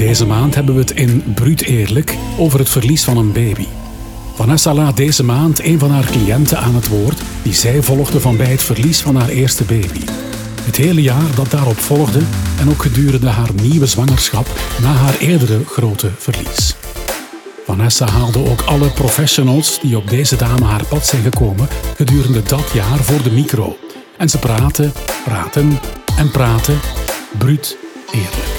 Deze maand hebben we het in Bruut Eerlijk over het verlies van een baby. Vanessa laat deze maand een van haar cliënten aan het woord die zij volgde van bij het verlies van haar eerste baby. Het hele jaar dat daarop volgde en ook gedurende haar nieuwe zwangerschap na haar eerdere grote verlies. Vanessa haalde ook alle professionals die op deze dame haar pad zijn gekomen gedurende dat jaar voor de micro. En ze praten, praten en praten, bruut eerlijk.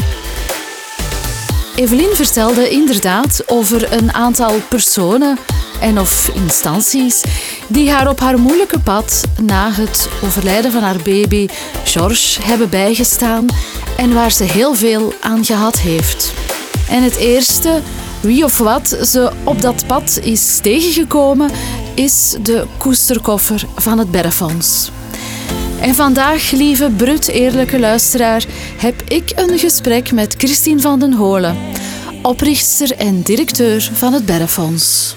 Evelien vertelde inderdaad over een aantal personen en of instanties die haar op haar moeilijke pad na het overlijden van haar baby George hebben bijgestaan en waar ze heel veel aan gehad heeft. En het eerste, wie of wat ze op dat pad is tegengekomen, is de koesterkoffer van het Berrefonds. En vandaag, lieve brut eerlijke luisteraar, heb ik een gesprek met Christine van den Holen, oprichter en directeur van het Berrefonds.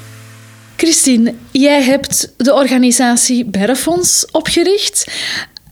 Christine, jij hebt de organisatie Berrefonds opgericht.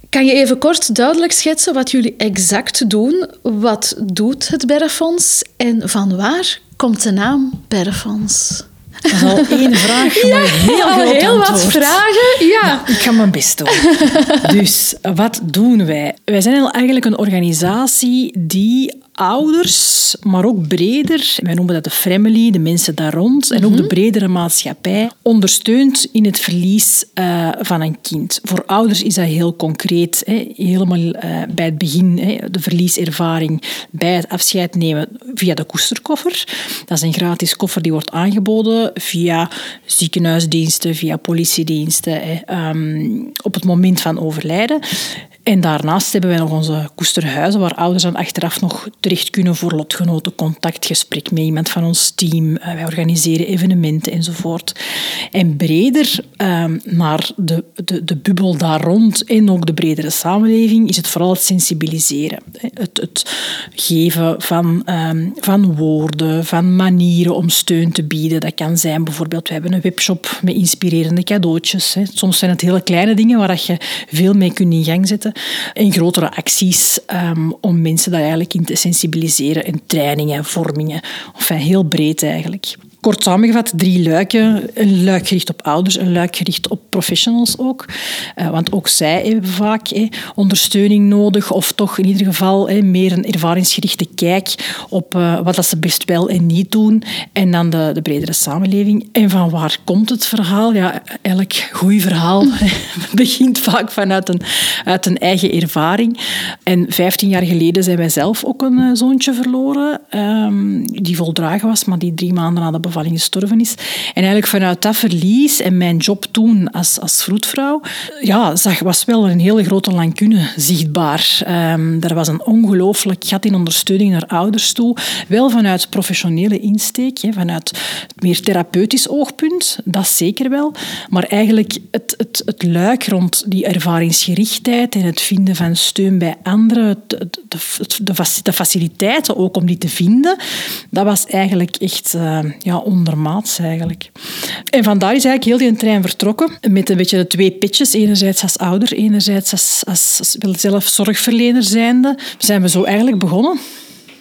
Kan je even kort duidelijk schetsen wat jullie exact doen? Wat doet het Berrefonds en van waar komt de naam Berrefonds? Dat is al één vraag, maar heel, heel, heel wat vragen. Ja. ik ga mijn best doen. dus wat doen wij? Wij zijn eigenlijk een organisatie die ouders, maar ook breder, wij noemen dat de family, de mensen daar rond, en ook de bredere maatschappij, ondersteunt in het verlies uh, van een kind. Voor ouders is dat heel concreet, hè, helemaal uh, bij het begin, hè, de verlieservaring, bij het afscheid nemen via de koesterkoffer. Dat is een gratis koffer die wordt aangeboden via ziekenhuisdiensten, via politiediensten, hè, um, op het moment van overlijden. En daarnaast hebben wij nog onze koesterhuizen, waar ouders dan achteraf nog terecht kunnen voor lotgenoten, contactgesprek met iemand van ons team. Eh, wij organiseren evenementen enzovoort. En breder ehm, naar de, de, de bubbel daar rond en ook de bredere samenleving is het vooral het sensibiliseren. Het, het geven van, ehm, van woorden, van manieren om steun te bieden. Dat kan zijn bijvoorbeeld, we hebben een webshop met inspirerende cadeautjes. Soms zijn het hele kleine dingen waar je veel mee kunt in gang zetten en grotere acties um, om mensen daar eigenlijk in te sensibiliseren en trainingen, vormingen. Enfin, heel breed eigenlijk. Kort samengevat, drie luiken. Een luik gericht op ouders, een luik gericht op professionals ook. Uh, want ook zij hebben vaak eh, ondersteuning nodig, of toch in ieder geval eh, meer een ervaringsgerichte kijk op uh, wat dat ze best wel en niet doen. En dan de, de, bredere samenleving. En van waar komt het verhaal? Ja, elk goed verhaal begint vaak vanuit een, uit een eigen ervaring. En 15 jaar geleden zijn wij zelf ook een zoontje verloren, um, die voldragen was, maar die drie maanden na de gestorven is. En eigenlijk vanuit dat verlies en mijn job toen als, als vroedvrouw, ja, zag, was wel een hele grote lancune zichtbaar. Um, er was een ongelooflijk gat in ondersteuning naar ouders toe. Wel vanuit professionele insteek, vanuit het meer therapeutisch oogpunt, dat zeker wel. Maar eigenlijk het, het, het luik rond die ervaringsgerichtheid en het vinden van steun bij anderen, de, de, de, de faciliteiten ook om die te vinden, dat was eigenlijk echt uh, ja, ondermaats eigenlijk. En vandaar is eigenlijk heel die trein vertrokken met een beetje de twee pitches. Enerzijds als ouder, enerzijds als, als, als zelf zorgverlener zijnde. Zijn we zo eigenlijk begonnen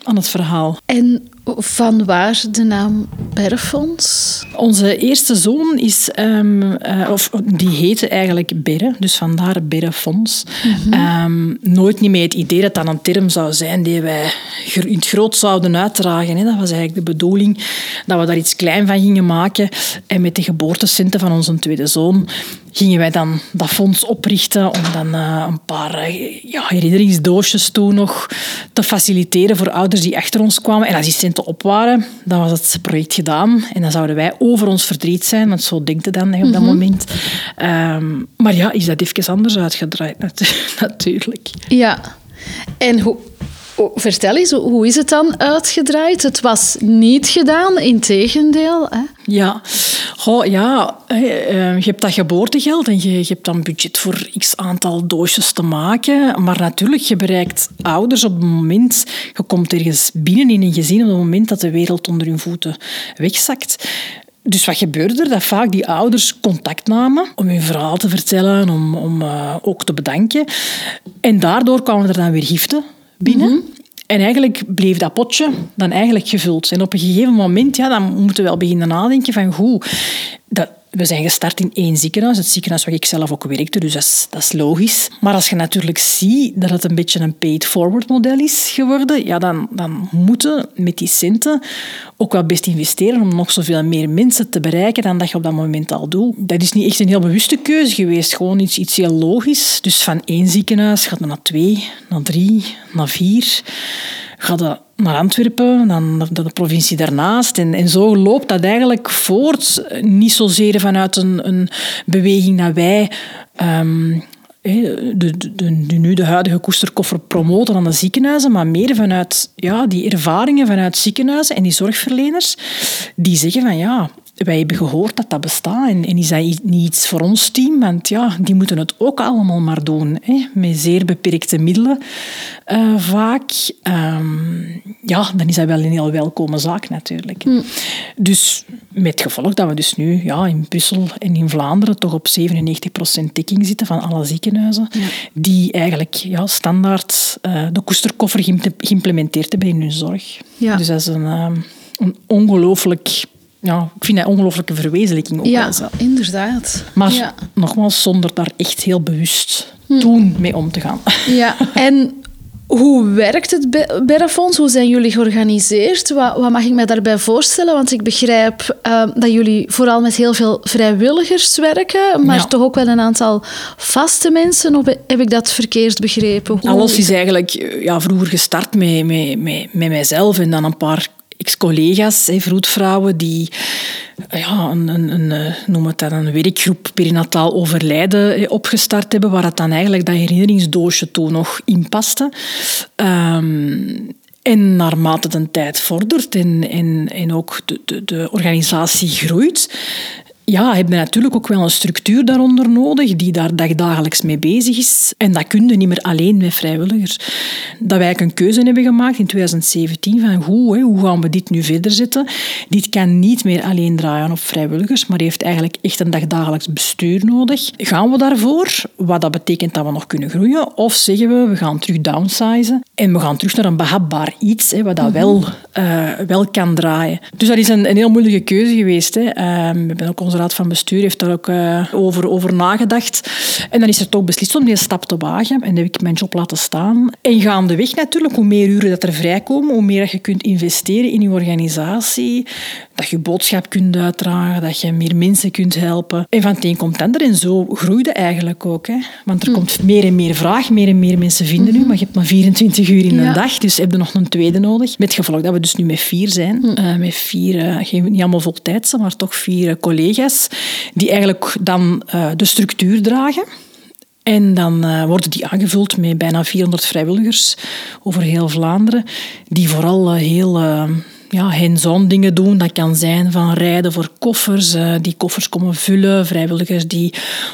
aan het verhaal. En van waar de naam Berrefonds? Onze eerste zoon is, um, uh, of die heette eigenlijk Berre, dus vandaar Berrefonds. Mm um, nooit niet met het idee dat dat een term zou zijn die wij in het groot zouden uitdragen. Hè. Dat was eigenlijk de bedoeling dat we daar iets klein van gingen maken. En met de geboortecenten van onze tweede zoon gingen wij dan dat fonds oprichten om dan uh, een paar uh, ja, herinneringsdoosjes toe nog te faciliteren voor ouders die achter ons kwamen. En als centen op waren, dan was het project gedaan. En dan zouden wij over ons verdriet zijn, want zo denkt het dan op dat mm -hmm. moment. Um, maar ja, is dat even anders uitgedraaid natuurlijk. Ja. En hoe, Vertel eens, hoe is het dan uitgedraaid? Het was niet gedaan, in tegendeel. Hè? Ja, ja je hebt dat geboortegeld en je, hebt dan budget voor x aantal doosjes te maken. Maar natuurlijk, je bereikt ouders op het moment... Je komt ergens binnen in een gezin op het moment dat de wereld onder hun voeten wegzakt. Dus wat gebeurde er? Dat vaak die ouders contact namen om hun verhaal te vertellen, om, om uh, ook te bedanken. En daardoor kwamen er dan weer giften binnen. Mm -hmm. En eigenlijk bleef dat potje dan eigenlijk gevuld. En op een gegeven moment, ja, dan moeten we wel beginnen nadenken van, goed, dat, we zijn gestart in één ziekenhuis, het ziekenhuis waar ik zelf ook werkte, dus dat is, dat is logisch. Maar als je natuurlijk ziet dat het een beetje een paid-forward model is geworden, ja, dan, dan moeten met die centen ook wel best investeren om nog zoveel meer mensen te bereiken dan dat je op dat moment al doet. Dat is niet echt een heel bewuste keuze geweest, gewoon iets, iets heel logisch. Dus van één ziekenhuis gaat het naar twee, naar drie, naar vier. Gaat het naar Antwerpen, dan de, provincie daarnaast. En, en zo loopt dat eigenlijk voort. Niet zozeer vanuit een, een beweging dat wij ehm, de, de, de, nu de huidige koesterkoffer promoten aan de ziekenhuizen, maar meer vanuit ja, die ervaringen vanuit ziekenhuizen en die zorgverleners, die zeggen van ja, wij hebben gehoord dat dat bestaat en, en is dat niet iets voor ons team, want ja, die moeten het ook allemaal maar doen, hè, met zeer beperkte middelen uh, vaak. Um, ja, dan is dat wel een heel welkome zaak natuurlijk. Mm. Dus met gevolg dat we dus nu ja, in Brussel en in Vlaanderen toch op 97% dekking zitten van alle ziekenhuizen, die eigenlijk ja, standaard uh, de koesterkoffer geïmplementeerd hebben in hun zorg. Ja. Dus dat is een, uh, een ongelooflijk ja, ik vind dat een ongelooflijke verwezenlijking ook ja, inderdaad. Maar ja. nogmaals, zonder daar echt heel bewust hm. toen mee om te gaan. Ja, en hoe werkt het Berrafonds? Hoe zijn jullie georganiseerd? Wat, wat, mag ik me daarbij voorstellen? Want ik begrijp uh, dat jullie vooral met heel veel vrijwilligers werken, maar toch ook wel een aantal vaste mensen. Of heb ik dat verkeerd begrepen? Hoe... Alles is eigenlijk ja, vroeger gestart met, met, met, met mijzelf en dan een paar ex-collega's, vroedvrouwen, die ja, een, eh, noem het dan, een werkgroep perinataal overlijden opgestart hebben, waar het dan eigenlijk dat herinneringsdoosje toen nog in paste. Um, en naarmate de tijd vordert en, en, en ook de, de, de organisatie groeit, ja, hebben natuurlijk ook wel een structuur daaronder nodig die daar dagelijks mee bezig is. En dat kun je niet meer alleen met vrijwilligers. Dat wij een keuze hebben gemaakt in 2017 van hoe, hoe gaan we dit nu verder zetten. Dit kan niet meer alleen draaien op vrijwilligers, maar heeft eigenlijk echt een dagdagelijks bestuur nodig. Gaan we daarvoor? Wat dat betekent dat we nog kunnen groeien? Of zeggen we, we gaan terug downsizen en we gaan terug naar een behapbaar iets, wat dat wel, uh, wel kan draaien. Dus dat is een, een heel moeilijke keuze geweest. Hè. Uh, we hebben ook onze raad van bestuur heeft daar ook uh, over, over nagedacht. En dan is er toch beslist om die stap te wagen. En heb ik mijn job laten staan. En gaandeweg natuurlijk, hoe meer uren dat er vrijkomen, hoe meer je kunt investeren in je organisatie, dat je boodschap kunt uitdragen, dat je meer mensen kunt helpen. En van het een komt ander en zo groeide eigenlijk ook. Hè. Want er hm. komt meer en meer vraag, meer en meer mensen vinden nu, mhm. maar je hebt maar 24 uur in een dag, dus heb je nog een tweede nodig. Met gevolg dat we dus nu met vier zijn. Hm. Uh, met vier, uh, niet allemaal voltijdse, maar toch vier uh, collega's, die eigenlijk dan de structuur dragen. En dan worden die aangevuld met bijna 400 vrijwilligers over heel Vlaanderen, die vooral heel ja, hands-on dingen doen. Dat kan zijn van rijden voor koffers, uh, die koffers komen vullen, vrijwilligers die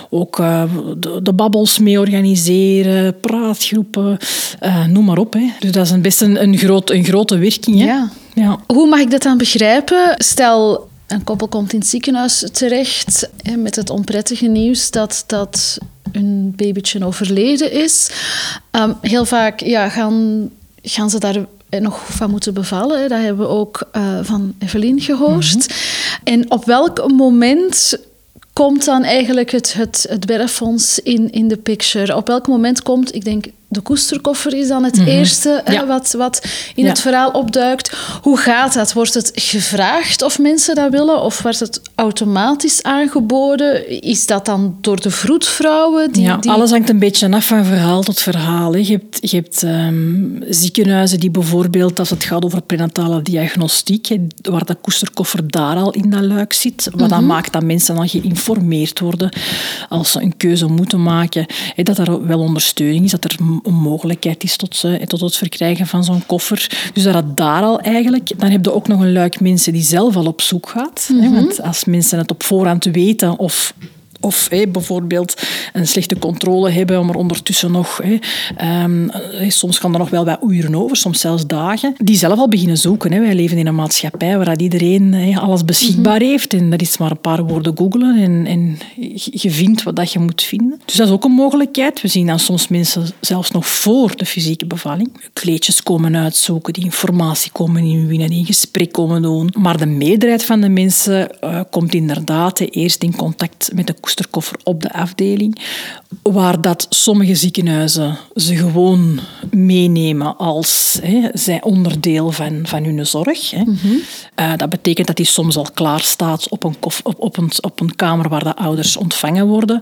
ook uh, de, de, babbels mee organiseren, praatgroepen, uh, noem maar op. Hè. Dus dat is een best een, een, groot, een grote werking. Hè. Ja. Ja. Hoe mag ik dat dan begrijpen? Stel, een koppel komt in het ziekenhuis terecht hè, met het onprettige nieuws dat, dat een babytje overleden is. Um, heel vaak ja, gaan, gaan ze daar nog van moeten bevallen. Dat hebben we ook uh, van Evelien gehoord. Mhm. En op welk moment komt dan eigenlijk het, het, het bergfonds in, in de picture? Op welk moment komt, ik denk de koesterkoffer is dan het mhm. eerste wat, wat in het verhaal opduikt. Hoe gaat dat? Wordt het gevraagd of mensen dat willen? Of wordt het automatisch aangeboden? Is dat dan door de vroedvrouwen? Die, ja, alles hangt een beetje af van verhaal tot verhaal. Je hebt, je hebt ehm, ziekenhuizen die bijvoorbeeld, als het gaat over prenatale diagnostiek, waar de koesterkoffer daar al in dat luik zit, wat dan mhm. maakt dat mensen dan geïnformeerd worden als ze een keuze moeten maken, dat er wel ondersteuning is, dat er een mogelijkheid is tot, tot het verkrijgen van zo'n koffer. Dus dat het daar al eigenlijk... Dan heb je ook nog een luik mensen die zelf al op zoek gaat. mhm. want als mensen het op voorhand weten of Of bijvoorbeeld een slechte controle hebben, er ondertussen nog... Ehm, soms gaan er nog wel wat uren over, soms zelfs dagen. Die zelf al beginnen zoeken. Wij leven in een maatschappij waar iedereen alles beschikbaar mhm. heeft. En dat is maar een paar woorden googelen en, en je vindt wat dat je moet vinden. Dus dat is ook een mogelijkheid. We zien dan soms mensen zelfs nog voor de fysieke bevalling kleedjes komen uitzoeken, die informatie komen inwinnen, die in gesprek komen doen. Maar de meerderheid van de mensen uh, komt inderdaad eerst in contact met de op de afdeling, waar dat sommige ziekenhuizen ze gewoon meenemen als hè, zij onderdeel van, van hun zorg. Hè. Mhm. Uh, dat betekent dat die soms al klaar staat op een, op, op, een, op een kamer waar de ouders ontvangen worden.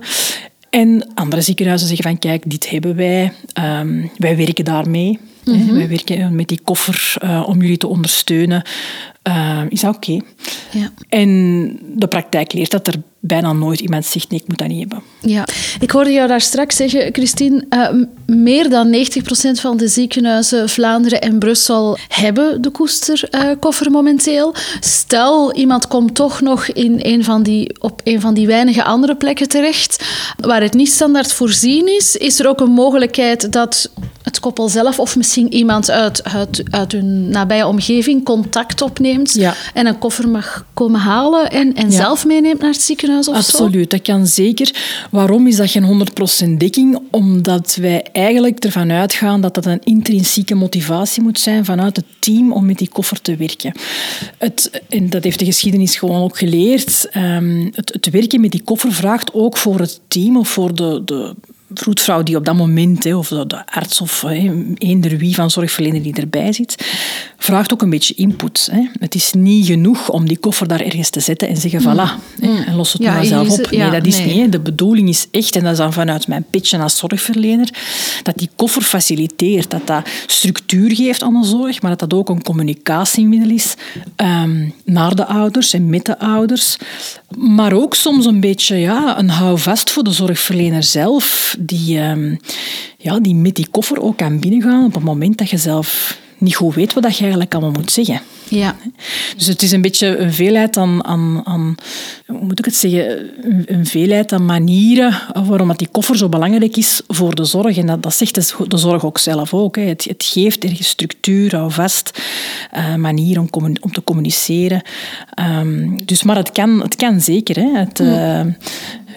En andere ziekenhuizen zeggen van kijk, dit hebben wij, um, wij werken daarmee. Mm Wij werken met die koffer uh, om jullie te ondersteunen. Uh, is dat oké? Okay. Ja. En de praktijk leert dat er bijna nooit iemand zegt nee, ik moet dat niet hebben. Ja, ik hoorde jou daar straks zeggen, Christine, uh, meer dan 90% van de ziekenhuizen Vlaanderen en Brussel hebben de koesterkoffer uh, momenteel. Stel, iemand komt toch nog in een van die, op een van die weinige andere plekken terecht waar het niet standaard voorzien is, is er ook een mogelijkheid dat het koppel zelf of misschien iemand uit, uit, uit hun nabije omgeving contact opneemt ja. en een koffer mag komen halen en, en zelf meeneemt naar het ziekenhuis of Absoluut, dat kan zeker. Waarom is dat geen 100% dekking? Omdat wij eigenlijk ervan uitgaan dat dat een intrinsieke motivatie moet zijn vanuit het team om met die koffer te werken. Het, en dat heeft de geschiedenis gewoon ook geleerd. Um, het, het werken met die koffer vraagt ook voor het team of voor de, de vroedvrouw die op dat moment, of de arts of eender wie van zorgverlener die erbij zit, vraagt ook een beetje input. Het is niet genoeg om die koffer daar ergens te zetten en zeggen, mm. voilà, mm. en los het ja, maar zelf op. Nee, dat is niet. De bedoeling is echt, en dat is dan vanuit mijn pitch als zorgverlener, dat die koffer faciliteert, dat dat structuur geeft aan de zorg, maar dat dat ook een communicatiemiddel is um, naar de ouders en met de ouders. Maar ook soms een beetje ja, een houvast voor de zorgverlener zelf, die, um, ja, die met die koffer ook kan binnengaan op het moment dat je zelf niet goed weet wat je eigenlijk allemaal moet zeggen. Ja. Dus het is een beetje een veelheid aan, aan, aan hoe moet ik het zeggen, een veelheid aan manieren waarom die koffer zo belangrijk is voor de zorg. En dat, dat zegt de zorg ook zelf ook. Hè. Het, het geeft ergens structuur, hou vast, uh, manier om, om te communiceren. Um, dus, maar het kan, het kan zeker. Hè. Het, uh,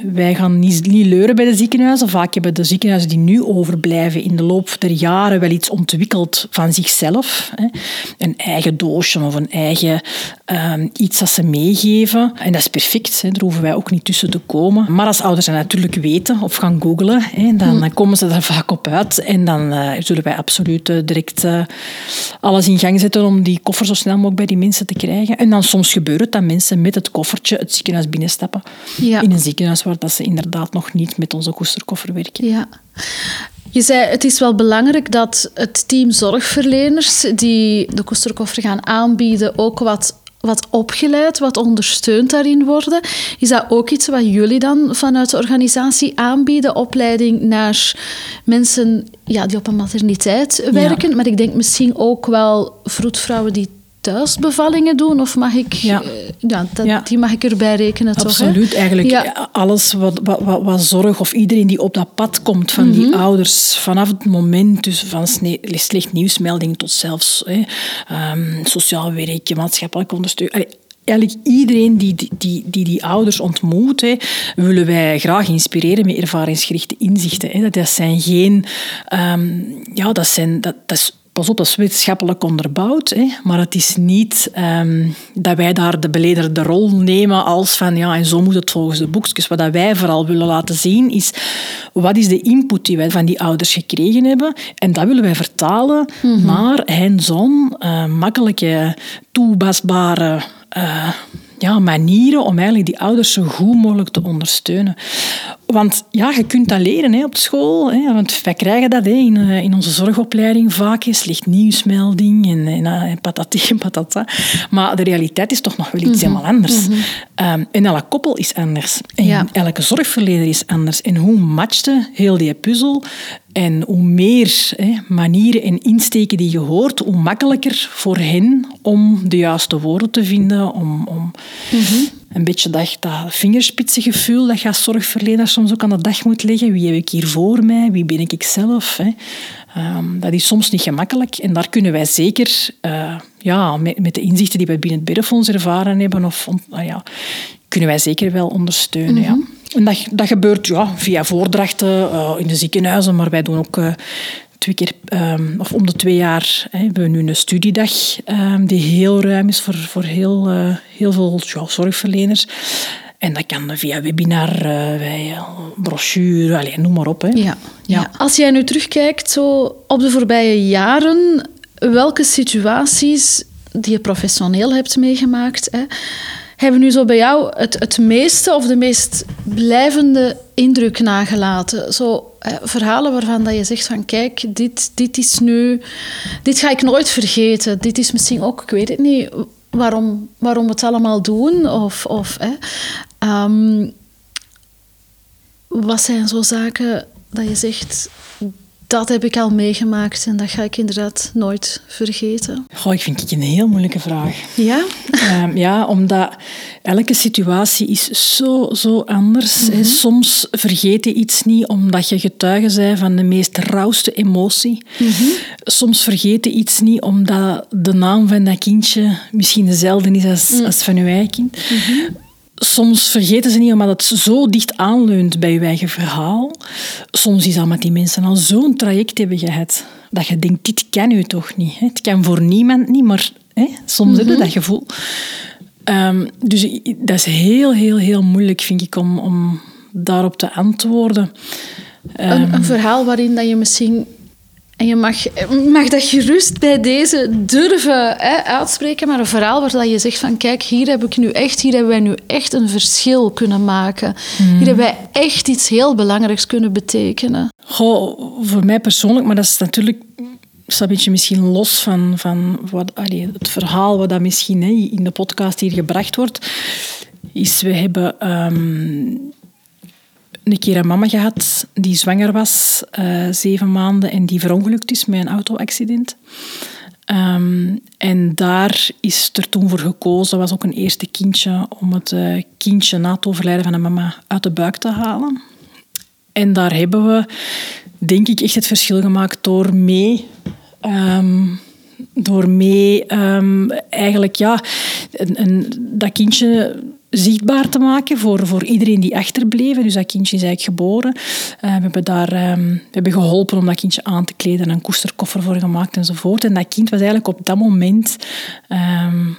wij gaan niet, niet leuren bij de ziekenhuizen. Vaak hebben de ziekenhuizen die nu overblijven in de loop der jaren wel iets ontwikkeld van zichzelf. Hè. Een eigen doosje of een eigen um, iets dat ze meegeven. En dat is perfect, hè. daar hoeven wij ook niet tussen te komen. Maar als ouders dat natuurlijk weten of gaan googlen, hè, dan, hmm. komen ze er vaak op uit. En dan uh, zullen wij absoluut uh, direct uh, alles in gang zetten om die koffer zo snel mogelijk bij die mensen te krijgen. En dan soms gebeurt het dat mensen met het koffertje het ziekenhuis binnenstappen. Ja. In een ziekenhuis waar dat ze inderdaad nog niet met onze koesterkoffer werken. Ja. Je zei, het is wel belangrijk dat het team zorgverleners die de koesterkoffer gaan aanbieden ook wat, wat opgeleid, wat ondersteund daarin worden. Is dat ook iets wat jullie dan vanuit de organisatie aanbieden? Opleiding naar mensen ja, die op een materniteit werken, maar ik denk misschien ook wel vroedvrouwen die thuisbevallingen doen? Of mag ik... Ja. Eh, ja, dat, Die mag ik erbij rekenen, toch? Absoluut. Eigenlijk ja. alles wat, wat, wat, zorg of iedereen die op dat pad komt van die mhm. ouders, vanaf het moment dus van slecht nieuwsmelding tot zelfs hè, um, sociaal werk, maatschappelijk ondersteuning eigenlijk iedereen die die, die, die, die ouders ontmoet, hè, willen wij graag inspireren met ervaringsgerichte inzichten. Hè. Dat zijn geen... Um, ja, dat zijn... Dat, dat is pas op, dat is wetenschappelijk onderbouwd, hè, maar het is niet um, dat wij daar de belederde rol nemen als van ja, en zo moet het volgens de boekjes. Wat dat wij vooral willen laten zien is wat is de input die wij van die ouders gekregen hebben en dat willen wij vertalen mm naar hands-on, uh, makkelijke, toepasbare uh, ja, manieren om eigenlijk die ouders zo goed mogelijk te ondersteunen. Want ja, je kunt dat leren hè, op school. Hè, want wij krijgen dat hè, in, eh, in onze zorgopleiding vaak. Slecht nieuwsmelding en, en, en eh, patati en patata. Maar de realiteit is toch nog wel iets mhm. helemaal anders. Mm en elke koppel is anders. En elke zorgverlener is anders. En hoe matchte heel die puzzel? En hoe meer hè, manieren en insteken die je hoort, hoe makkelijker voor hen om de juiste woorden te vinden, om, om een beetje dat, dat vingerspitsengevoel dat je als zorgverlener soms ook aan de dag moet leggen. Wie heb ik hier voor mij? Wie ben ik zelf? Hè? Ehm, dat is soms niet gemakkelijk en daar kunnen wij zeker uh, ja, met, met, de inzichten die we binnen het Biddenfonds ervaren hebben, of, uh, ja, kunnen wij zeker wel ondersteunen. ja. En dat, dat gebeurt ja, via voordrachten uh, in de ziekenhuizen, maar wij doen ook twee keer, um, of om de twee jaar hè, hebben we nu een studiedag um, die heel ruim is voor, voor heel, uh, heel veel ja, zorgverleners. En dat kan via webinar, brochure, allez, noem maar op. Hè. Ja, ja. Als jij nu terugkijkt zo op de voorbije jaren, welke situaties die je professioneel hebt meegemaakt, hè, hebben nu zo bij jou het, het meeste of de meest blijvende indruk nagelaten? Zo verhalen waarvan dat je zegt van kijk, dit, dit is nu... Dit ga ik nooit vergeten. Dit is misschien ook, ik weet het niet, waarom, waarom we het allemaal doen. Of, of, um, wat zijn zo zaken dat je zegt dat heb ik al meegemaakt en dat ga ik inderdaad nooit vergeten. Goh, ik vind het een heel moeilijke vraag. Ja? Um, ja, omdat elke situatie is zo, zo anders. Mm Soms vergeet je iets niet omdat je getuige bent van de meest rauwste emotie. Mm -hmm. Soms vergeet je iets niet omdat de naam van dat kindje misschien dezelfde is als, mm. als van je eigen kind. -hmm soms vergeten ze niet omdat het zo dicht aanleunt bij je eigen verhaal. Soms is dat met die mensen al zo'n traject hebben gehad dat je denkt, dit kan u toch niet. Het kan voor niemand niet, maar hè, soms mm heb je mhm. dat gevoel. Um, dus dat is heel, heel, heel moeilijk, vind ik, om, om daarop te antwoorden. Um, een, een, ehm, verhaal waarin dat je misschien en je mag, mag dat gerust bij deze durven hè, uitspreken, maar een verhaal waar dat je zegt van kijk, hier heb ik nu echt, hier hebben wij nu echt een verschil kunnen maken. Hier hebben wij echt iets heel belangrijks kunnen betekenen. Goh, voor mij persoonlijk, maar dat is natuurlijk is een beetje misschien los van, van wat, allee, het verhaal wat dat misschien hè, in de podcast hier gebracht wordt, is we hebben um, een keer een mama gehad die zwanger was, uh, zeven maanden, en die verongelukt is met een auto-accident. Um, en daar is er toen voor gekozen, was ook een eerste kindje, om het uh, kindje na het overlijden van de mama uit de buik te halen. En daar hebben we, denk ik, echt het verschil gemaakt door mee... Um, door mee um, eigenlijk ja, een, een, dat kindje zichtbaar te maken voor, voor iedereen die achterbleven. Dus dat kindje is eigenlijk geboren. Uh, we hebben daar um, we hebben geholpen om dat kindje aan te kleden en een koesterkoffer voor gemaakt enzovoort. En dat kind was eigenlijk op dat moment um,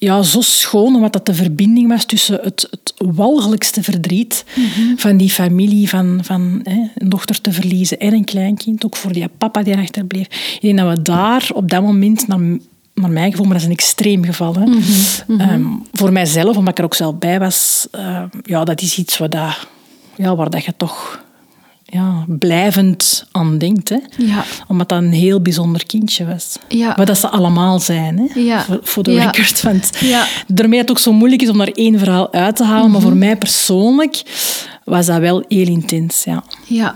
ja, zo schoon, omdat dat de verbinding was tussen het, het walgelijkste verdriet mm -hmm. van die familie, van, van hè, een dochter te verliezen en een kleinkind, ook voor die papa die achterbleef. Ik denk dat we daar op dat moment naar naar mijn gevoel, maar dat is een extreem geval. Hè. Mm -hmm. um, voor mijzelf, omdat ik er ook zelf bij was, uh, ja, dat is iets wat dat, ja, waar dat je toch ja, blijvend aan denkt. Hè. Ja. Omdat dat een heel bijzonder kindje was. Ja. Maar dat ze allemaal zijn, hè. Ja. Voor, voor de record. Want ja. daarmee het ook zo moeilijk is om daar één verhaal uit te halen. Mm -hmm. Maar voor mij persoonlijk was dat wel heel intens. Ja. ja.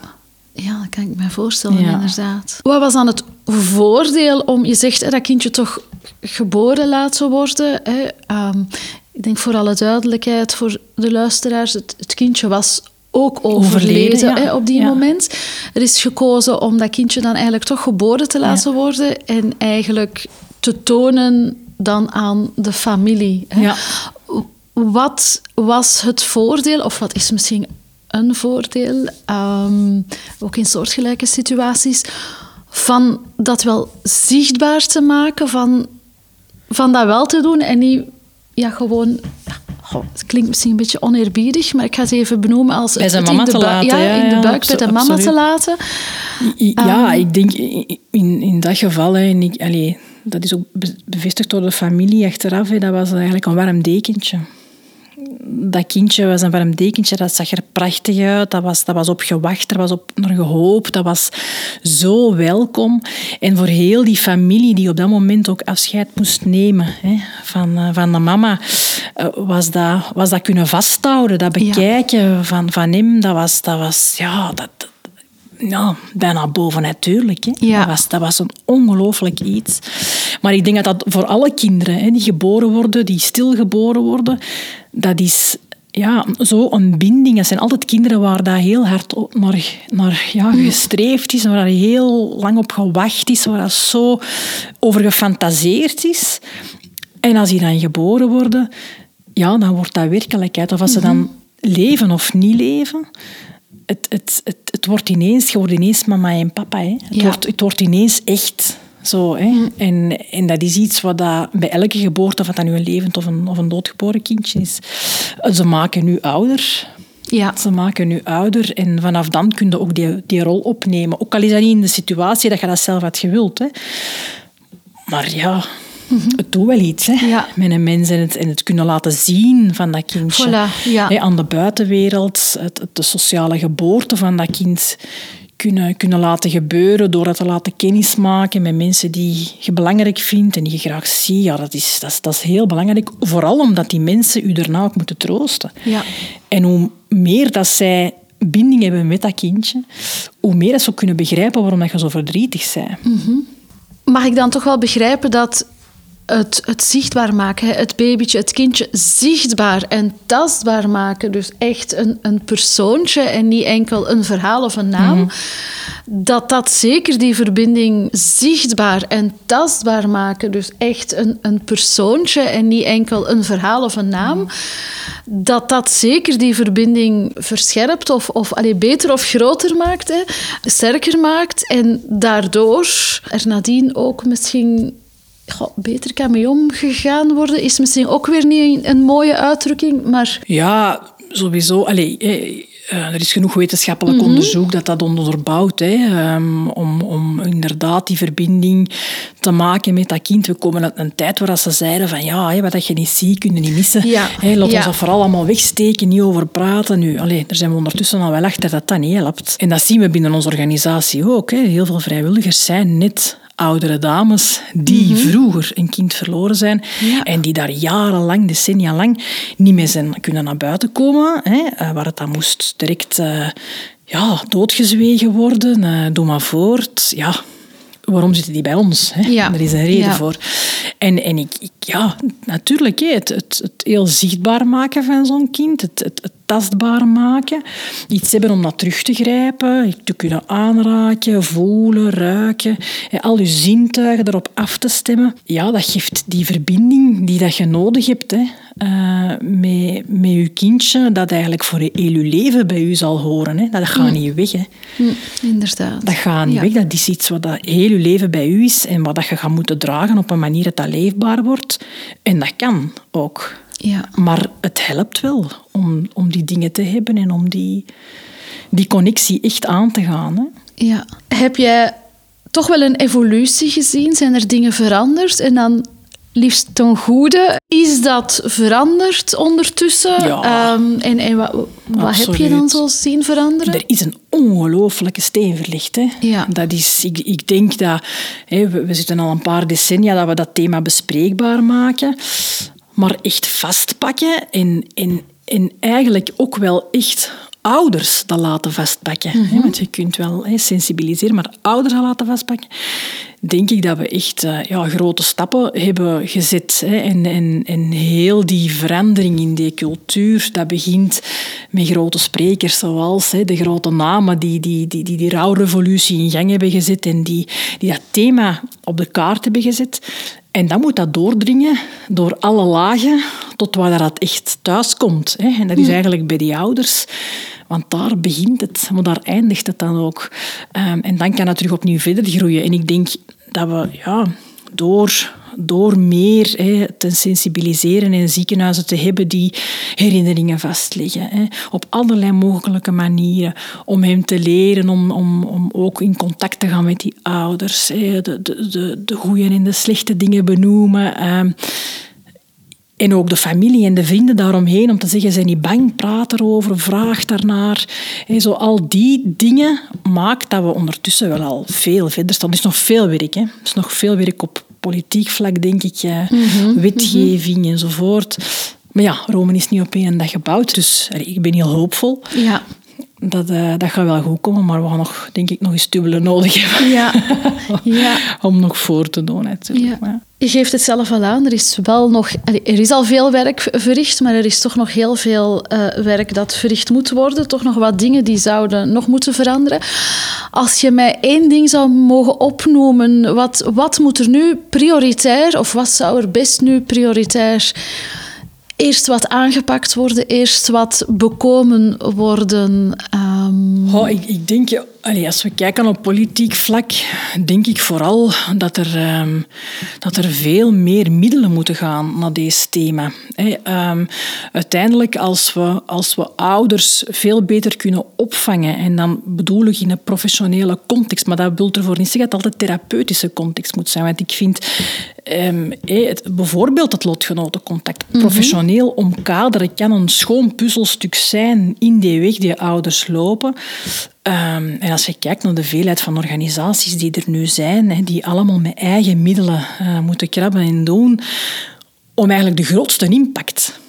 Ja, dat kan ik me voorstellen, ja. inderdaad. Wat was dan het voordeel om, je zegt dat kindje toch geboren laten worden. Hè? Um, ik denk voor alle duidelijkheid, voor de luisteraars, het, het kindje was ook overleden, overleden ja. hè, op die ja. moment. Er is gekozen om dat kindje dan eigenlijk toch geboren te laten worden en eigenlijk te tonen dan aan de familie. Hè. Wat was het voordeel, of wat is misschien een voordeel, um, ook in soortgelijke situaties, van dat wel zichtbaar te maken, van, van dat wel te doen en niet ja, gewoon... Ja, het klinkt misschien een beetje oneerbiedig, maar ik ga het even benoemen als... Bij zijn mama te laten. Ja, ja, in de buik bij de mama absoluut. te laten. Ja, um, ik denk in, in dat geval... Hè, en ik, allez, dat is ook bevestigd door de familie achteraf. Hè, dat was eigenlijk een warm dekentje dat kindje was een warm dekentje, dat zag er prachtig uit. Dat was, dat was op gewacht, er was op naar gehoopt. Dat was zo welkom. En voor heel die familie die op dat moment ook afscheid moest nemen hè, van, van de mama, was dat, was dat kunnen vasthouden. Dat bekijken ja. van, van hem, dat was, dat was ja, dat, ja, bijna bovennatuurlijk. Hè. Ja. Dat, was, dat was een ongelooflijk iets. Maar ik denk dat dat voor alle kinderen hè, die geboren worden, die stilgeboren worden, dat is ja, zo een binding. Het zijn altijd kinderen waar dat heel hard naar, naar ja, gestreefd is, waar dat heel lang op gewacht is, waar dat zo over gefantaseerd is. En als die dan geboren worden, ja, dan wordt dat werkelijkheid. Of als ze dan leven of niet leven, het, het, het, het wordt ineens, je wordt ineens mama en papa. Hè. Het, Ja. wordt, het wordt ineens echt zo. Hè. En, en dat is iets wat dat bij elke geboorte, of dat nu een levend of een, of een doodgeboren kindje is, ze maken nu ouder. Ja. Ze maken nu ouder en vanaf dan kun je ook die, die rol opnemen. Ook al is dat niet in de situatie dat je dat zelf had gewild. Hè. Maar ja, het doet wel iets hè, Ja. met een mens en het, en het kunnen laten zien van dat kindje. Voilà, ja. Aan de buitenwereld, het, de sociale geboorte van dat kind kunnen, kunnen laten gebeuren door het te laten kennismaken met mensen die je belangrijk vindt en die je graag ziet. Ja, dat, is, dat, is, dat is heel belangrijk. Vooral omdat die mensen u daarna ook moeten troosten. Ja. En hoe meer dat zij binding hebben met dat kindje, hoe meer dat ze ook kunnen begrijpen waarom dat je zo verdrietig bent. Mag ik dan toch wel begrijpen dat het, het zichtbaar maken, het babytje, het kindje zichtbaar en tastbaar maken, dus echt een, een persoontje en niet enkel een verhaal of een naam, dat dat zeker die verbinding zichtbaar en tastbaar maken, dus echt een, een persoontje en niet enkel een verhaal of een naam, dat dat zeker die verbinding verscherpt of, of allee, beter of groter maakt, hè, sterker maakt en daardoor er nadien ook misschien goh, beter kan mee omgegaan worden, is misschien ook weer niet een, een mooie uitdrukking, maar Ja, sowieso. Allee, eh, eh, er is genoeg wetenschappelijk onderzoek dat dat onderbouwt. Hè, ehm, om, om inderdaad die verbinding te maken met dat kind. We komen uit een tijd waar ze zeiden van ja, hè, wat dat je niet ziet, kun je niet missen. Ja, Hè, laat ja. ons dat vooral allemaal wegsteken, niet over praten. Nu, allee, daar zijn we ondertussen al wel achter dat dat niet helpt. En dat zien we binnen onze organisatie ook. Hè. Heel veel vrijwilligers zijn net oudere dames die vroeger een kind verloren zijn Mhm. Ja. en die daar jarenlang, decennia lang, niet meer zijn kunnen naar buiten komen. Hè, eh, waar het dan moest direct eh, ja, doodgezwegen worden. eh, doe maar voort. Ja, waarom zitten die bij ons? Hè? Ja. Er is een reden Ja. voor. En, en ik, ik, ja, natuurlijk, het, het, het heel zichtbaar maken van zo'n kind, het, het, het tastbaar maken, iets hebben om naar terug te grijpen, te kunnen aanraken, voelen, ruiken, hè, al je zintuigen erop af te stemmen. Ja, dat geeft die verbinding die dat je nodig hebt hè, eh, met, met je kindje, dat eigenlijk voor heel je leven bij u zal horen. Hè. Dat gaat niet weg. Hè. inderdaad. Dat gaat niet Ja. weg. Dat is iets wat dat heel je leven bij u is en wat dat je gaat moeten dragen op een manier dat dat leefbaar wordt. En dat kan ook. Ja. Maar het helpt wel om, om die dingen te hebben en om die, die connectie echt aan te gaan. Hè. Ja. Heb jij toch wel een evolutie gezien? Zijn er dingen veranderd? En dan liefst ten goede. Is dat veranderd ondertussen? Ja. Ehm, en en wat, wat heb je dan zo zien veranderen? Er is een ongelooflijke steen verlicht. Hè. Ja. Dat is, ik, ik denk dat... Hè, we, we zitten al een paar decennia dat we dat thema bespreekbaar maken. Maar echt vastpakken en, en, en eigenlijk ook wel echt ouders dat laten vastpakken. hè. Want je kunt wel hè, sensibiliseren, maar ouders dat laten vastpakken. Denk ik dat we echt eh, ja, grote stappen hebben gezet. En, en heel die verandering in die cultuur, dat begint met grote sprekers zoals hè, de grote namen die die, die, die die rouwrevolutie in gang hebben gezet en die, die dat thema op de kaart hebben gezet. En dan moet dat doordringen door alle lagen tot waar dat echt thuis komt. Hè. En dat is eigenlijk bij die ouders. Want daar begint het, maar daar eindigt het dan ook. Ehm, en dan kan het terug opnieuw verder groeien. En ik denk dat we ja, door, door meer hè, te sensibiliseren en ziekenhuizen te hebben die herinneringen vastleggen. Hè, op allerlei mogelijke manieren. Om hem te leren, om, om, om ook in contact te gaan met die ouders. De, de, de, de goede en de slechte dingen benoemen. ehm, en ook de familie en de vrienden daaromheen om te zeggen, zijn niet bang, praat erover, vraag daarnaar. En zo al die dingen maakt dat we ondertussen wel al veel verder staan. Er is nog veel werk. Hè. Er is nog veel werk op politiek vlak, denk ik. eh, wetgeving enzovoort. Maar ja, Rome is niet op één dag gebouwd. Dus ik ben heel hoopvol Ja. Dat, uh, dat gaat wel goed komen, maar we gaan nog, denk ik, nog eens dubbele nodig hebben. Ja. ja. Om nog voor te doen, natuurlijk. Ja. Je geeft het zelf al aan, er is wel nog... Er is al veel werk verricht, maar er is toch nog heel veel uh, werk dat verricht moet worden. Toch nog wat dingen die zouden nog moeten veranderen. Als je mij één ding zou mogen opnoemen, wat, wat moet er nu prioritair, of wat zou er best nu prioritair eerst wat aangepakt worden, eerst wat bekomen worden? Um... Oh, ik, ik denk, allee, als we kijken op politiek vlak, denk ik vooral dat er, um, dat er veel meer middelen moeten gaan naar deze thema. Hey, um, uiteindelijk, als we, als we ouders veel beter kunnen opvangen, en dan bedoel ik in een professionele context, maar dat wil ervoor niet zeggen dat het altijd therapeutische context moet zijn. Want ik vind um, hey, het, bijvoorbeeld het lotgenotencontact mhm. professioneel omkaderen kan een schoon puzzelstuk zijn in die weg die ouders lopen. Um, en als je kijkt naar de veelheid van organisaties die er nu zijn, die allemaal met eigen middelen uh, moeten krabben en doen, om eigenlijk de grootste impact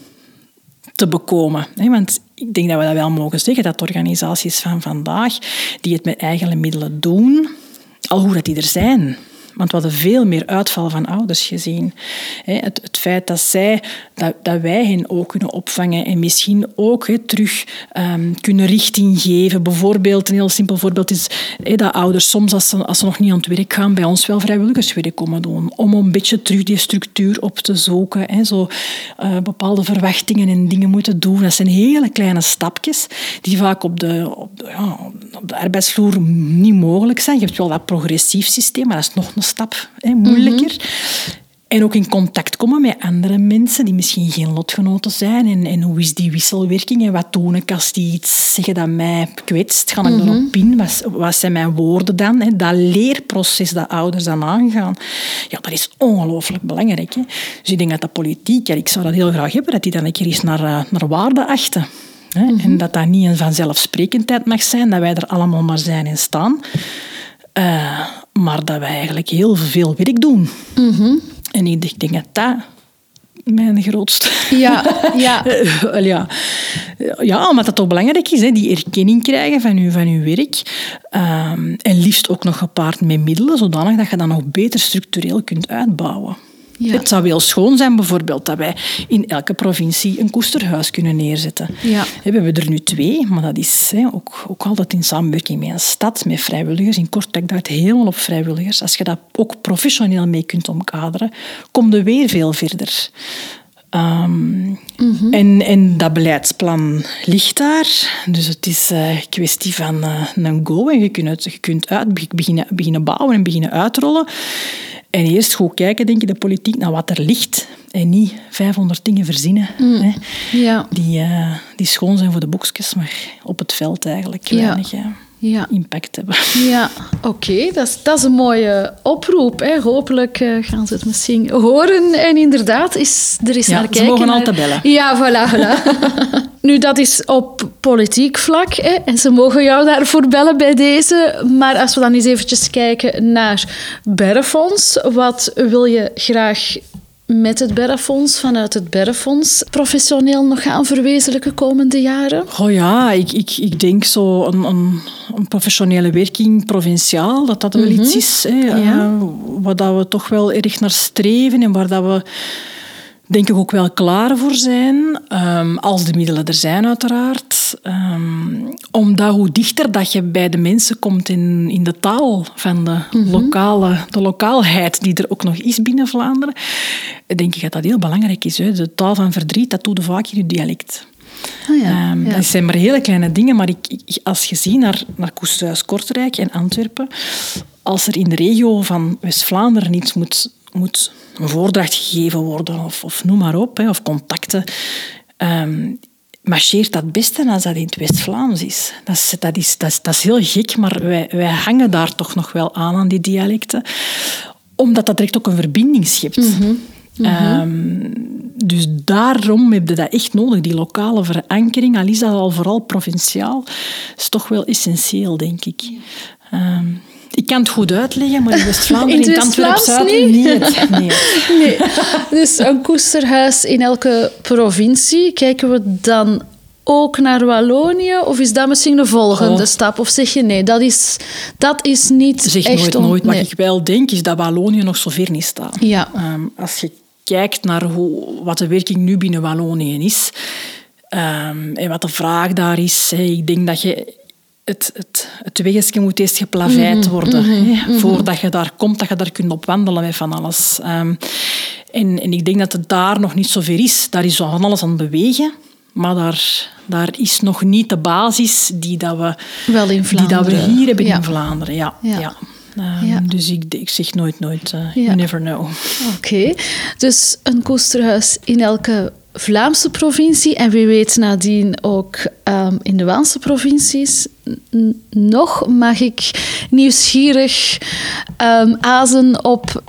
te bekomen. Want ik denk dat we dat wel mogen zeggen, dat organisaties van vandaag, die het met eigen middelen doen, al hoe dat die er zijn, want we hadden veel meer uitval van ouders gezien. Het, het feit dat, zij, dat, wij hen ook kunnen opvangen en misschien ook terug um, kunnen richting geven. Bijvoorbeeld, een heel simpel voorbeeld is dat ouders soms, als ze, als ze nog niet aan het werk gaan, bij ons wel vrijwilligerswerk komen doen. Om een beetje terug die structuur op te zoeken. Zo uh, bepaalde verwachtingen en dingen moeten doen. Dat zijn hele kleine stapjes die vaak op de, op ja, op de arbeidsvloer niet mogelijk zijn. Je hebt wel dat progressief systeem, maar dat is nog een stap hè, moeilijker. En ook in contact komen met andere mensen die misschien geen lotgenoten zijn. En, en hoe is die wisselwerking? En wat doe ik als die iets zeggen dat mij kwetst? Ga ik mm -hmm. erop in? Wat, wat, zijn mijn woorden dan? Hè? Dat leerproces dat ouders dan aangaan. Ja, dat is ongelooflijk belangrijk. Hè? Dus ik denk dat de politiek, ja, ik zou dat heel graag hebben, dat die dan een keer eens naar, uh, naar waarde achten. Hè? Mm -hmm. En dat dat niet een vanzelfsprekendheid mag zijn, dat wij er allemaal maar zijn en staan. Uh, maar dat wij eigenlijk heel veel werk doen. Mm -hmm. En ik denk dat dat mijn grootste... Ja, ja. ja. ja, omdat dat toch belangrijk is, hè, die erkenning krijgen van je, van uw werk. Um, en liefst ook nog gepaard met middelen, zodanig dat je dat nog beter structureel kunt uitbouwen. Ja. Het zou wel schoon zijn bijvoorbeeld dat wij in elke provincie een koesterhuis kunnen neerzetten. Ja. We hebben er nu twee, maar dat is ook, ook altijd in samenwerking met een stad, met vrijwilligers. In Kortrijk draait helemaal op vrijwilligers. Als je dat ook professioneel mee kunt omkaderen, kom je weer veel verder. Um, mm -hmm. en, en dat beleidsplan ligt daar. Dus het is een uh, kwestie van uh, een go. En je kunt, je kunt uit, beginnen, beginnen bouwen en beginnen uitrollen. En eerst goed kijken, denk ik, de politiek naar wat er ligt. En niet 500 dingen verzinnen. Mm. Hè, ja. die, uh, die schoon zijn voor de boekjes, maar op het veld eigenlijk weinig ja. Ja. Impact hebben. Ja, oké. Okay. Dat, is, dat is een mooie oproep. Hè. Hopelijk uh, gaan ze het misschien horen. En inderdaad, is, er is ja, naar kijken. Ze mogen altijd bellen. Ja, voilà. voilà. nu, dat is op politiek vlak. Hè, en ze mogen jou daarvoor bellen bij deze. Maar als we dan eens eventjes kijken naar Berrefonds. Wat wil je graag met het Berrefonds, vanuit het Berrefonds, professioneel nog gaan verwezenlijken komende jaren? Oh ja, ik, ik, ik denk zo een, een, een professionele werking provinciaal, dat dat wel mm -hmm. iets is hè, ja. uh, waar dat we toch wel erg naar streven en waar dat we denk ik ook wel klaar voor zijn, um, als de middelen er zijn uiteraard. Um, omdat hoe dichter dat je bij de mensen komt in, in de taal van de, -hmm. lokale, de lokaalheid die er ook nog is binnen Vlaanderen, denk ik dat dat heel belangrijk is. Hè. De taal van verdriet, dat doe je vaak in je dialect. Oh ja, um, ja. Dat zijn maar hele kleine dingen, maar ik, ik, als je ziet naar, naar Koesthuis, Kortrijk en Antwerpen, als er in de regio van West-Vlaanderen iets moet, moet een voordracht gegeven worden of, of noem maar op, hè, of contacten, um, marcheert dat beste als dat in het West-Vlaams is. Dat is, dat, is, dat, is, dat is heel gek, maar wij, wij hangen daar toch nog wel aan, aan die dialecten. Omdat dat direct ook een verbinding schept. Mm -hmm. Mm -hmm. um, dus daarom heb je dat echt nodig, die lokale verankering. Al is dat al vooral provinciaal, is toch wel essentieel, denk ik. Um, ik kan het goed uitleggen, maar in West-Vlaanderen, in, in Antwerpen-Zuid, niet. niet. Nee. nee. Dus een koesterhuis in elke provincie. Kijken we dan ook naar Wallonië? Of is dat misschien de volgende Oh. stap? Of zeg je nee, dat is, dat is niet Zeg echt... nooit nooit. nee. Wat ik wel denk, is dat Wallonië nog zo ver niet staat. Ja. Ehm, als je kijkt naar hoe, wat de werking nu binnen Wallonië is ehm, en wat de vraag daar is, ik denk dat je het, het, het weggetje moet eerst geplaveid Mhm, worden. hè, Voordat je daar komt, dat je daar kunt op wandelen met van alles. Ehm, en, en ik denk dat het daar nog niet zover is. Daar is van alles aan het bewegen. Maar daar, daar is nog niet de basis die, dat we, Wel in die dat we hier hebben Ja. in Vlaanderen. Ja, Ja. ja. Ehm, Ja. Dus ik, ik zeg nooit nooit. eh, Ja. You never know. Oké, dus een koesterhuis in elke Vlaamse provincie en wie weet nadien ook ehm, in de Waalse provincies. N- nog mag ik nieuwsgierig ehm, azen op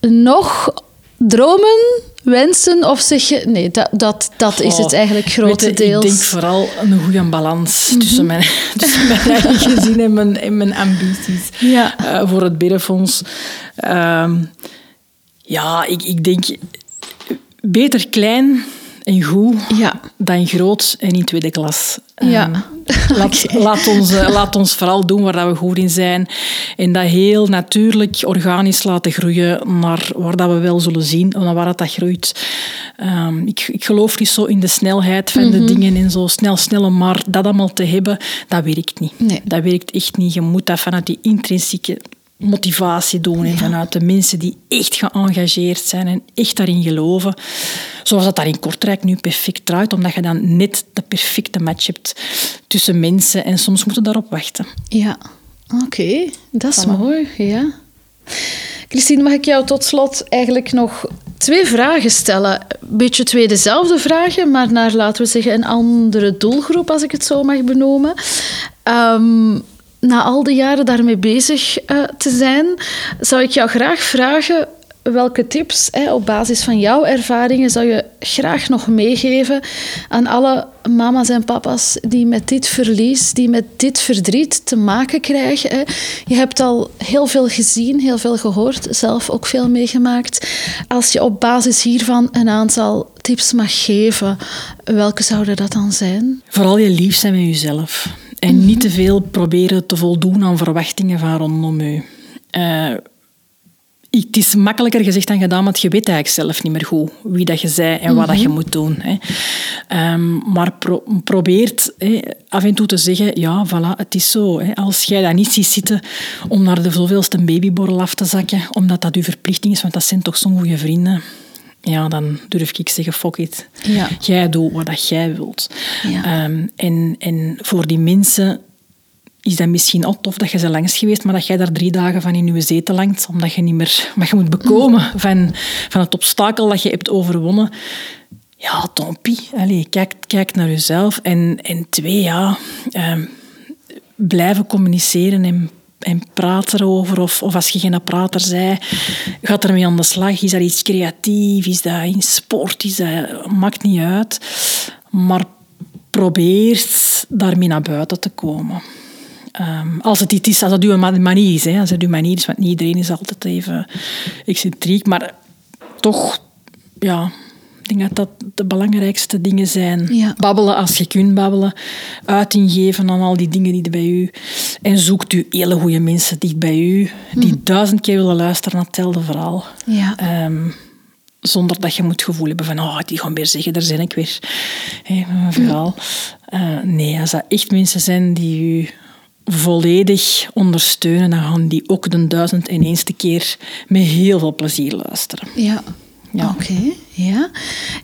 nog dromen, wensen of zeg je nee, dat, dat, dat is het eigenlijk grotendeels. Ik denk vooral een goede balans Mhm. tussen, mijn, tussen mijn eigen gezin en mijn, en mijn ambities Ja. eh, voor het biddenfonds. Ehm, ja, ik, ik denk beter klein en goed Ja. dan groot en in tweede klas. Ja. Ehm, laat, laat, ons, eh, laat ons vooral doen waar dat we goed in zijn. En dat heel natuurlijk, organisch laten groeien naar waar dat we wel zullen zien, naar waar dat, dat groeit. Ehm, ik, ik geloof niet zo in de snelheid van de dingen en zo snel, snel, maar dat allemaal te hebben, dat werkt niet. Nee. Dat werkt echt niet. Je moet dat vanuit die intrinsieke motivatie doen en vanuit de mensen die echt geëngageerd zijn en echt daarin geloven. Zoals dat daar in Kortrijk nu perfect draait, omdat je dan net de perfecte match hebt tussen mensen en soms moeten daarop wachten. Ja, oké. Dat is mooi, ja. Christine, mag ik jou tot slot eigenlijk nog twee vragen stellen? Een beetje twee dezelfde vragen, maar naar, laten we zeggen, een andere doelgroep, als ik het zo mag benoemen. Ehm, na al die jaren daarmee bezig eh, te zijn, zou ik jou graag vragen welke tips hè, op basis van jouw ervaringen zou je graag nog meegeven aan alle mama's en papa's die met dit verlies, die met dit verdriet te maken krijgen. Hè. Je hebt al heel veel gezien, heel veel gehoord, zelf ook veel meegemaakt. Als je op basis hiervan een aantal tips mag geven, welke zouden dat dan zijn? Vooral je lief zijn met jezelf. En niet te veel proberen te voldoen aan verwachtingen van rondom. Eh, ik- het is makkelijker gezegd dan gedaan, want je weet eigenlijk zelf niet meer goed wie dat je zij en wat dat je moet doen. Hè. Ehm, maar pro probeert hè, af en toe te zeggen, ja, voilà, het is zo. Hè. Als jij dat niet ziet zitten om naar de zoveelste babyborrel af te zakken, omdat dat je verplichting is, want dat zijn toch zo'n goede vrienden, ja, dan durf ik zeggen, fuck it. Ja. Jij doet wat dat jij wilt. Ja. Ehm, en, en voor die mensen is dat misschien ook tof dat je ze langs geweest, maar dat jij daar drie dagen van in je zetel hangt, omdat je niet meer... Maar je moet bekomen van, van het obstakel dat je hebt overwonnen. Ja, tant pis. Allee, kijk, kijk naar jezelf. En, en twee, ja... ehm, blijven communiceren en, en praten erover. Of, of als je geen prater zij, gaat ermee aan de slag. Is dat iets creatief? Is dat in sport? Is dat, maakt niet uit. Maar probeert daarmee naar buiten te komen. Ehm, als het iets is, als dat uw ma- manier is. Hè. Als het uw manier is, want niet iedereen is altijd even excentriek. Maar toch, ja, ik denk dat dat de belangrijkste dingen zijn. Ja. Babbelen als je kunt babbelen. Uiting geven aan al die dingen die er bij u... En zoekt u hele goede mensen dicht bij u, die duizend keer willen luisteren naar hetzelfde verhaal. Ja. Ehm, zonder dat je moet het gevoel hebben van, oh, die gaan weer zeggen, daar ben ik weer. Een verhaal. Eh, nee, als dat echt mensen zijn die u volledig ondersteunen, dan gaan die ook de duizend en eenste keer met heel veel plezier luisteren. Ja. Ja. Oké, ja.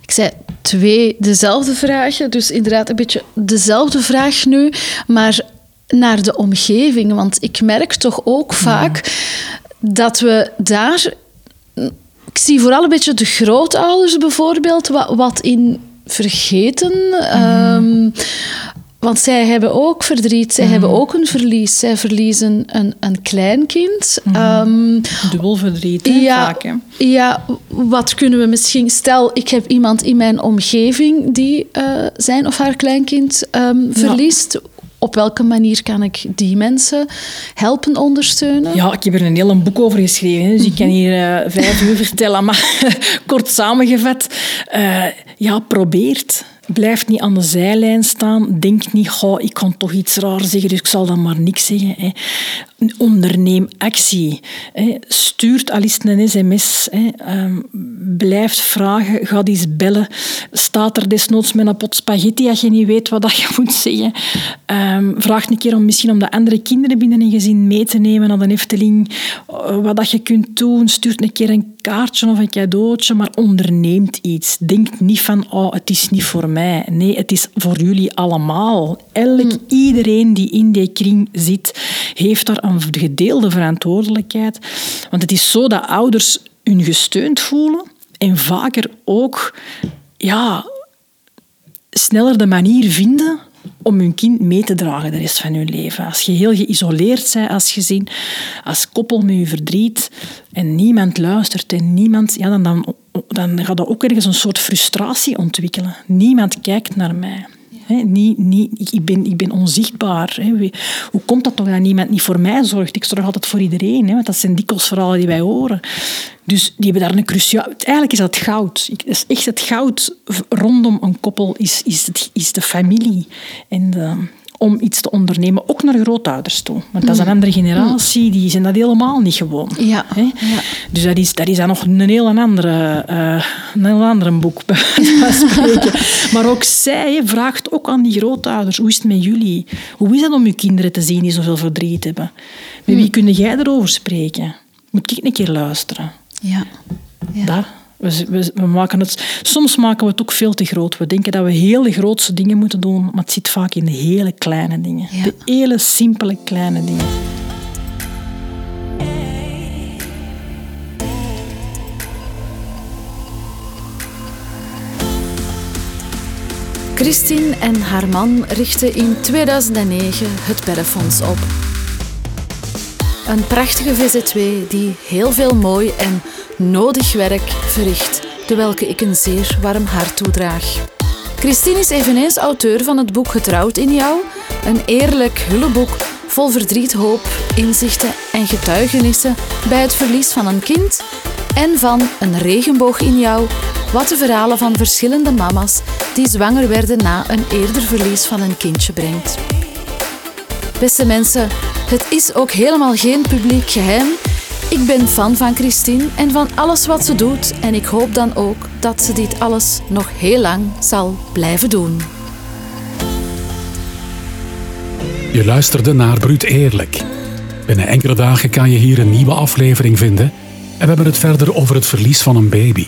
Ik zei twee dezelfde vragen, dus inderdaad een beetje dezelfde vraag nu, maar naar de omgeving. Want ik merk toch ook vaak dat we daar... Ik zie vooral een beetje de grootouders bijvoorbeeld wat, wat in vergeten. Ehm, want zij hebben ook verdriet, zij hebben ook een verlies. Zij verliezen een, een kleinkind. Ehm, Dubbel verdriet, hè, ja, vaak. Hè. ja, wat kunnen we misschien... Stel, ik heb iemand in mijn omgeving die eh, zijn of haar kleinkind ehm, verliest. Op welke manier kan ik die mensen helpen ondersteunen? Ja, ik heb er een heel een boek over geschreven, dus ik kan hier eh, vijf uur vertellen. Maar kort samengevat, eh, ja, probeert. Blijf niet aan de zijlijn staan. Denk niet, goh, ik kan toch iets raar zeggen, dus ik zal dan maar niks zeggen. Hè. Onderneem actie. Hè. Stuurt al eens een sms. Hè. Um, blijf vragen. Ga eens bellen. Staat er desnoods met een pot spaghetti als je niet weet wat dat je moet zeggen. Um, vraag een keer om misschien om de andere kinderen binnen een gezin mee te nemen naar de Efteling. Uh, wat dat je kunt doen. Stuurt een keer een kaartje of een cadeautje, maar onderneemt iets. Denk niet van, oh, het is niet voor mij. Nee, het is voor jullie allemaal. Elk, mm. iedereen die in die kring zit, heeft daar een gedeelde verantwoordelijkheid. Want het is zo dat ouders hun gesteund voelen en vaker ook ja, sneller de manier vinden om hun kind mee te dragen de rest van hun leven. Als je heel geïsoleerd bent als gezin, als koppel met je verdriet en niemand luistert en niemand, ja, dan, dan, dan gaat dat ook ergens een soort frustratie ontwikkelen. Niemand kijkt naar mij. niet, niet, ik, ben, ik ben onzichtbaar. Hoe komt dat toch dat niemand niet voor mij zorgt? Ik zorg altijd voor iedereen. want dat zijn dikwijls verhalen die wij horen. Dus die hebben daar een cruciaal... Eigenlijk is dat goud. is echt het goud rondom een koppel is, is, het, is de familie. En de, om iets te ondernemen, ook naar grootouders toe. Want dat is een mm. andere generatie, die zijn dat helemaal niet gewoon. Ja. ja. Dus dat is, dat is dan nog een heel andere, uh, een heel ander boek, maar ook zij vraagt ook aan die grootouders, hoe is het met jullie? Hoe is het om je kinderen te zien die zoveel verdriet hebben? Met wie mm. kun jij erover spreken? Moet ik een keer luisteren? Ja. ja. We, we, we, maken het, soms maken we het ook veel te groot. We denken dat we hele grootste dingen moeten doen, maar het zit vaak in de hele kleine dingen. De hele simpele kleine dingen. Christine en haar man richtten in 2009 het Beddenfonds op. Een prachtige VZ2 die heel veel mooi en nodig werk verricht, de welke ik een zeer warm hart toedraag. Christine is eveneens auteur van het boek Getrouwd in jou, een eerlijk hulleboek vol verdriet, hoop, inzichten en getuigenissen bij het verlies van een kind en van een regenboog in jou, wat de verhalen van verschillende mama's die zwanger werden na een eerder verlies van een kindje brengt. Beste mensen, het is ook helemaal geen publiek geheim. Ik ben fan van Christine en van alles wat ze doet en ik hoop dan ook dat ze dit alles nog heel lang zal blijven doen. Je luisterde naar Bruut Eerlijk. Binnen enkele dagen kan je hier een nieuwe aflevering vinden en we hebben het verder over het verlies van een baby.